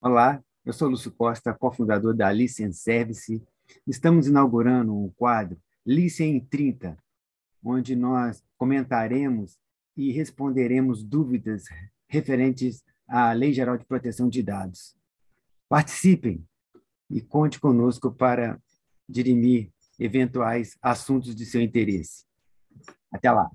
Olá, eu sou Lúcio Costa, cofundador da Licen Service. Estamos inaugurando um quadro Licen em 30, onde nós comentaremos e responderemos dúvidas referentes à Lei Geral de Proteção de Dados. Participem e conte conosco para dirimir eventuais assuntos de seu interesse. Até lá!